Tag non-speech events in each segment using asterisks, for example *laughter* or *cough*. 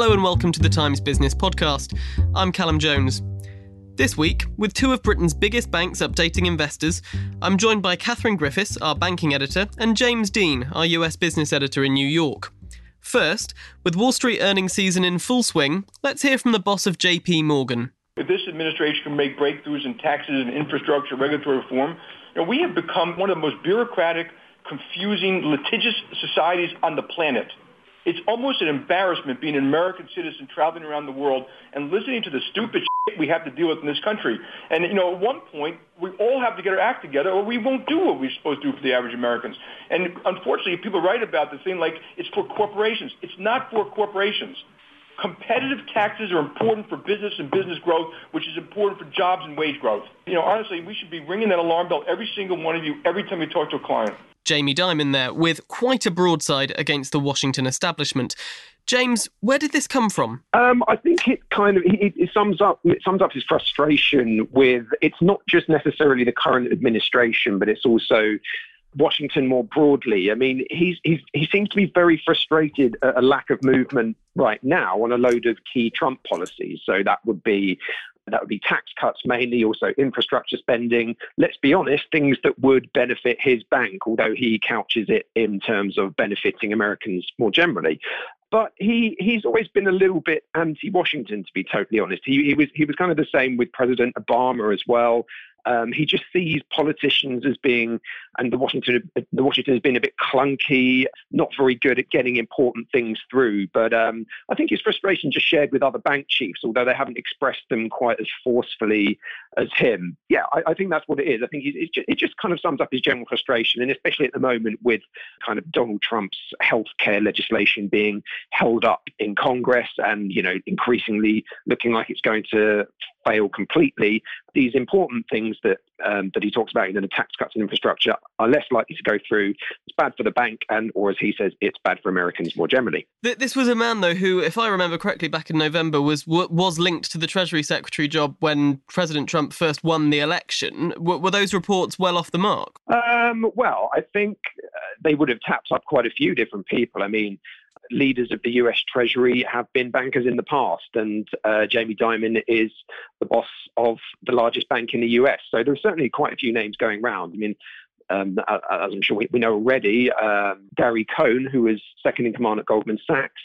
Hello and welcome to the Times Business Podcast. I'm Callum Jones. This week, with two of Britain's biggest banks updating investors, I'm joined by Catherine Griffiths, our banking editor, and James Dean, our US business editor in New York. First, with Wall Street earnings season in full swing, let's hear from the boss of JP Morgan. If this administration can make breakthroughs in taxes and infrastructure regulatory reform, you know, we have become one of the most bureaucratic, confusing, litigious societies on the planet. It's almost an embarrassment being an American citizen traveling around the world and listening to the stupid *laughs* shit we have to deal with in this country. And, you know, at one point, we all have to get our act together or we won't do what we're supposed to do for the average Americans. And unfortunately, people write about the thing like it's for corporations. It's not for corporations. Competitive taxes are important for business and business growth, which is important for jobs and wage growth. You know, honestly, we should be ringing that alarm bell, every single one of you, every time you talk to a client. Jamie Dimon there with quite a broadside against the Washington establishment. James, where did this come from? Um, I think it kind of it, it, sums up it sums up his frustration with it's not just necessarily the current administration, but it's also Washington more broadly. I mean, he's, he's he seems to be very frustrated at a lack of movement right now on a load of key Trump policies. So that would be that would be tax cuts mainly, also infrastructure spending. Let's be honest, things that would benefit his bank, although he couches it in terms of benefiting Americans more generally. But he, he's always been a little bit anti-Washington, to be totally honest. He, he was he was kind of the same with President Obama as well. Um, he just sees politicians as being, and the Washington, the Washington has been a bit clunky, not very good at getting important things through. But um, I think his frustration just shared with other bank chiefs, although they haven't expressed them quite as forcefully as him. Yeah, I, I think that's what it is. I think it, it just kind of sums up his general frustration, and especially at the moment with kind of Donald Trump's healthcare legislation being held up in Congress, and you know increasingly looking like it's going to fail completely, these important things that um, that he talks about in the tax cuts and infrastructure are less likely to go through. It's bad for the bank, and or as he says, it's bad for Americans more generally. This was a man, though, who, if I remember correctly, back in November was was linked to the Treasury Secretary job when President Trump first won the election. Were, were those reports well off the mark? Um, well, I think uh, they would have tapped up quite a few different people. I mean, leaders of the US Treasury have been bankers in the past, and uh, Jamie Dimon is the boss of the largest bank in the US. So there's certainly quite a few names going around. I mean, um, as I'm sure we, we know already, um, Gary Cohn, who is second in command at Goldman Sachs,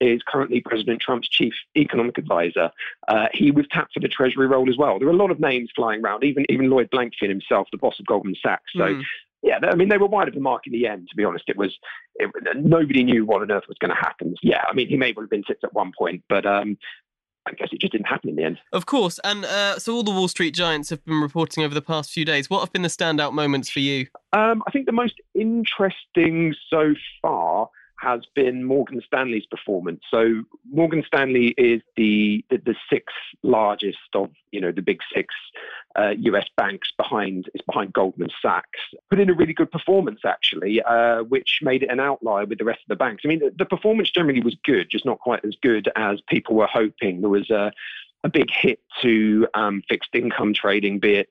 is currently President Trump's chief economic advisor. Uh, he was tapped for the Treasury role as well. There are a lot of names flying around, even even Lloyd Blankfein himself, the boss of Goldman Sachs. So mm yeah, I mean, they were wide of the mark in the end. To be honest, it was it, nobody knew what on earth was going to happen. Yeah, I mean, he may well have been tipped at one point, but um, I guess it just didn't happen in the end. Of course, and uh, so all the Wall Street giants have been reporting over the past few days. What have been the standout moments for you? Um, I think the most interesting so far has been Morgan Stanley's performance. So Morgan Stanley is the, the, the sixth largest of you know the big six uh, U.S. banks behind is behind Goldman Sachs. Put in a really good performance actually, uh, which made it an outlier with the rest of the banks. I mean, the, the performance generally was good, just not quite as good as people were hoping. There was a, a big hit to um, fixed income trading, be it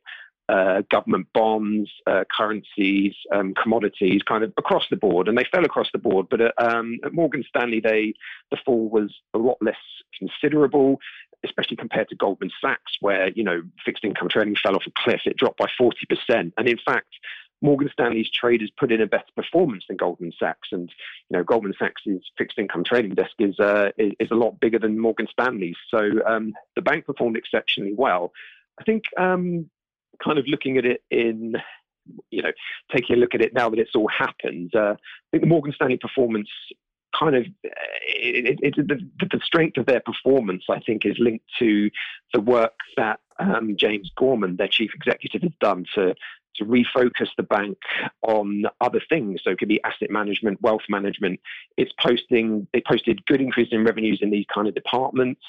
uh, government bonds, uh, currencies, um, commodities, kind of across the board, and they fell across the board. But at, um, at Morgan Stanley, they the fall was a lot less considerable. Especially compared to Goldman Sachs, where you know fixed income trading fell off a cliff. It dropped by 40%, and in fact, Morgan Stanley's traders put in a better performance than Goldman Sachs, and you know Goldman Sachs' fixed income trading desk is uh, is, a lot bigger than Morgan Stanley's. So um, the bank performed exceptionally well. I think um, kind of looking at it in you know, taking a look at it now that it's all happened, uh, I think the Morgan Stanley performance kind of it, it, it, the, the, strength of their performance, I think, is linked to the work that um, James Gorman, their chief executive, has done to to refocus the bank on other things. So it could be asset management, wealth management. It's posting, they posted good increase in revenues in these kind of departments.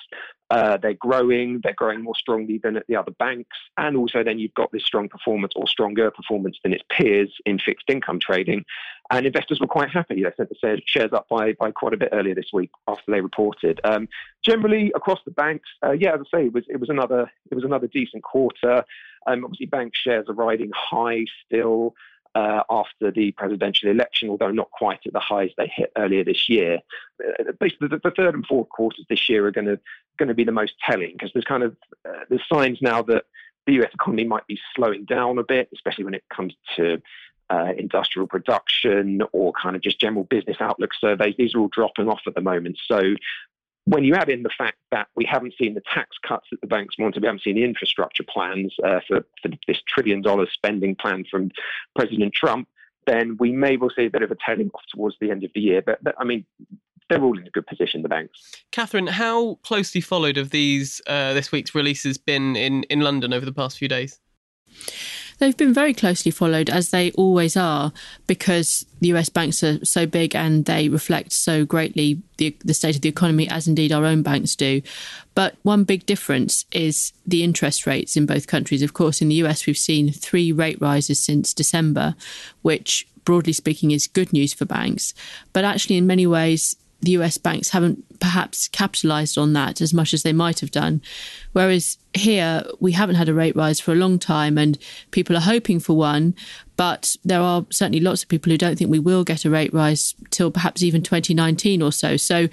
Uh, they're growing, they're growing more strongly than at the other banks. And also then you've got this strong performance or stronger performance than its peers in fixed income trading. And investors were quite happy. They sent the shares up by, by quite a bit earlier this week after they reported. Um, generally across the banks, uh, yeah, as I say, it was, it was another, it was another decent quarter. Um, obviously, bank shares are riding high still uh, after the presidential election, although not quite at the highs they hit earlier this year. Uh, basically, the, the, third and fourth quarters this year are going to going to be the most telling because there's kind of uh, there's signs now that the U.S. economy might be slowing down a bit, especially when it comes to uh, industrial production or kind of just general business outlook surveys. These are all dropping off at the moment. So when you add in the fact that we haven't seen the tax cuts that the banks wanted, we haven't seen the infrastructure plans uh, for, for, this trillion dollar spending plan from President Trump, then we may well see a bit of a tailing off towards the end of the year. But, but I mean, they're all in a good position, the banks. Catherine, how closely followed have these uh, this week's releases been in, in London over the past few days? They've been very closely followed, as they always are, because the US banks are so big and they reflect so greatly the, the state of the economy, as indeed our own banks do. But one big difference is the interest rates in both countries. Of course, in the US, we've seen three rate rises since December, which broadly speaking is good news for banks. But actually, in many ways, the US banks haven't perhaps capitalized on that as much as they might have done. Whereas here, we haven't had a rate rise for a long time and people are hoping for one. But there are certainly lots of people who don't think we will get a rate rise till perhaps even 2019 or so. So,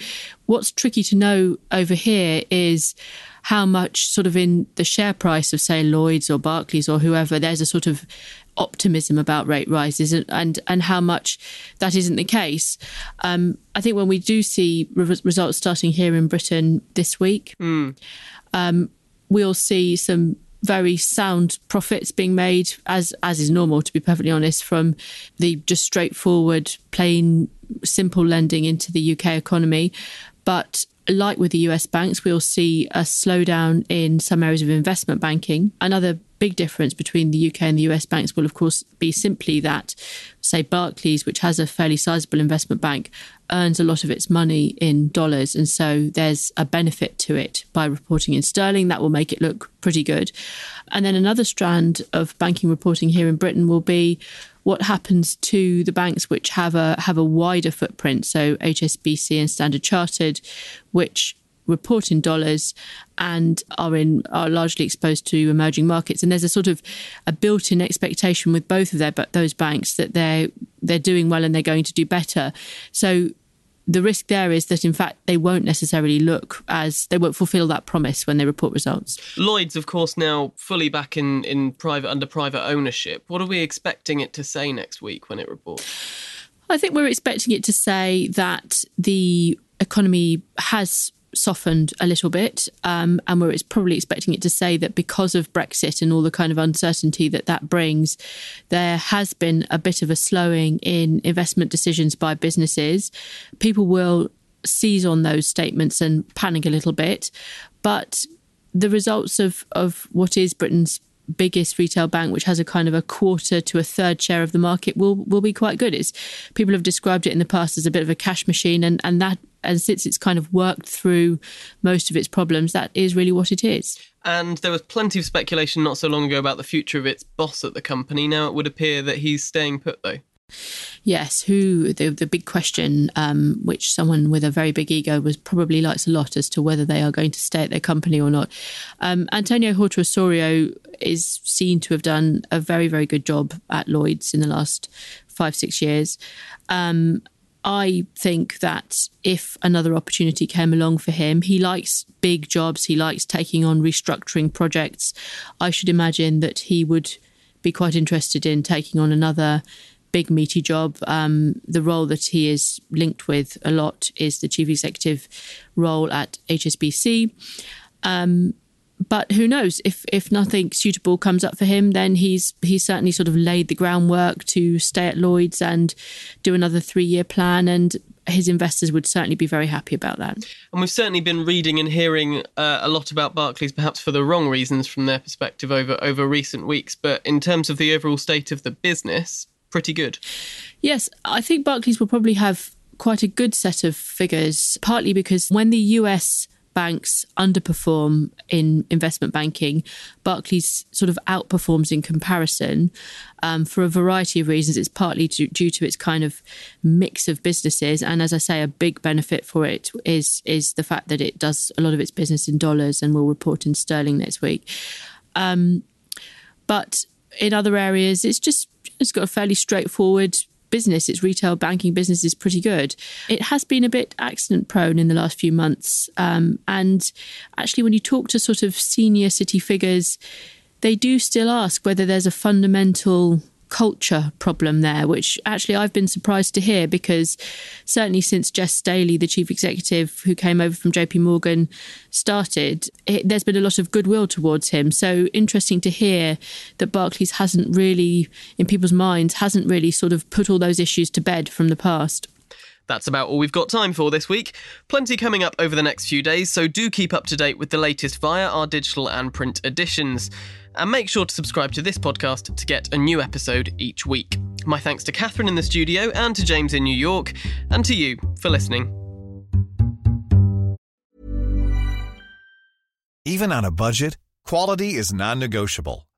what's tricky to know over here is how much, sort of, in the share price of, say, Lloyd's or Barclays or whoever, there's a sort of optimism about rate rises and, and, and how much that isn't the case. Um, I think when we do see re- results starting here in Britain this week, mm. um, we'll see some very sound profits being made, as as is normal, to be perfectly honest, from the just straightforward, plain, simple lending into the UK economy. But like with the US banks, we'll see a slowdown in some areas of investment banking. Another big difference between the UK and the US banks will, of course, be simply that, say, Barclays, which has a fairly sizable investment bank, earns a lot of its money in dollars. And so there's a benefit to it by reporting in sterling. That will make it look pretty good. And then another strand of banking reporting here in Britain will be what happens to the banks which have a have a wider footprint so HSBC and Standard Chartered which report in dollars and are in are largely exposed to emerging markets. And there's a sort of a built-in expectation with both of their but those banks that they're they're doing well and they're going to do better. So the risk there is that in fact they won't necessarily look as they won't fulfill that promise when they report results. Lloyd's, of course, now fully back in in private under private ownership. What are we expecting it to say next week when it reports? I think we're expecting it to say that the economy has softened a little bit, um, and we're probably expecting it to say that because of Brexit and all the kind of uncertainty that that brings, there has been a bit of a slowing in investment decisions by businesses. People will seize on those statements and panic a little bit, but the results of of what is Britain's biggest retail bank, which has a kind of a quarter to a third share of the market, will will be quite good. It's people have described it in the past as a bit of a cash machine, and and that and since it's kind of worked through most of its problems, that is really what it is. And there was plenty of speculation not so long ago about the future of its boss at the company. Now it would appear that he's staying put, though. Yes, who the the big question, um, which someone with a very big ego was probably likes a lot as to whether they are going to stay at their company or not. Um, Antonio Horta Osorio is seen to have done a very very good job at Lloyd's in the last five six years. Um, I think that if another opportunity came along for him, he likes big jobs, he likes taking on restructuring projects. I should imagine that he would be quite interested in taking on another big meaty job. Um, the role that he is linked with a lot is the chief executive role at HSBC. Um, but who knows if if nothing suitable comes up for him then he's he's certainly sort of laid the groundwork to stay at Lloyd's and do another 3 year plan and his investors would certainly be very happy about that. And we've certainly been reading and hearing uh, a lot about Barclays, perhaps for the wrong reasons from their perspective over over recent weeks. But in terms of the overall state of the business, pretty good. Yes, I think Barclays will probably have quite a good set of figures, partly because when the US banks underperform in investment banking, Barclays sort of outperforms in comparison um, for a variety of reasons. It's partly due, due, to its kind of mix of businesses, and as I say, a big benefit for it is is the fact that it does a lot of its business in dollars and will report in sterling next week. Um, but in other areas, it's just it's got a fairly straightforward business, its retail banking business is pretty good. It has been a bit accident prone in the last few months. Um, and actually, when you talk to sort of senior city figures, they do still ask whether there's a fundamental culture problem there, which actually I've been surprised to hear because certainly since Jes Staley, the chief executive who came over from JP Morgan, started, it, there's been a lot of goodwill towards him. So interesting to hear that Barclays hasn't really, in people's minds, hasn't really sort of put all those issues to bed from the past. That's about all we've got time for this week. Plenty coming up over the next few days, so do keep up to date with the latest via our digital and print editions. And make sure to subscribe to this podcast to get a new episode each week. My thanks to Catherine in the studio and to James in New York, and to you for listening. Even on a budget, quality is non negotiable.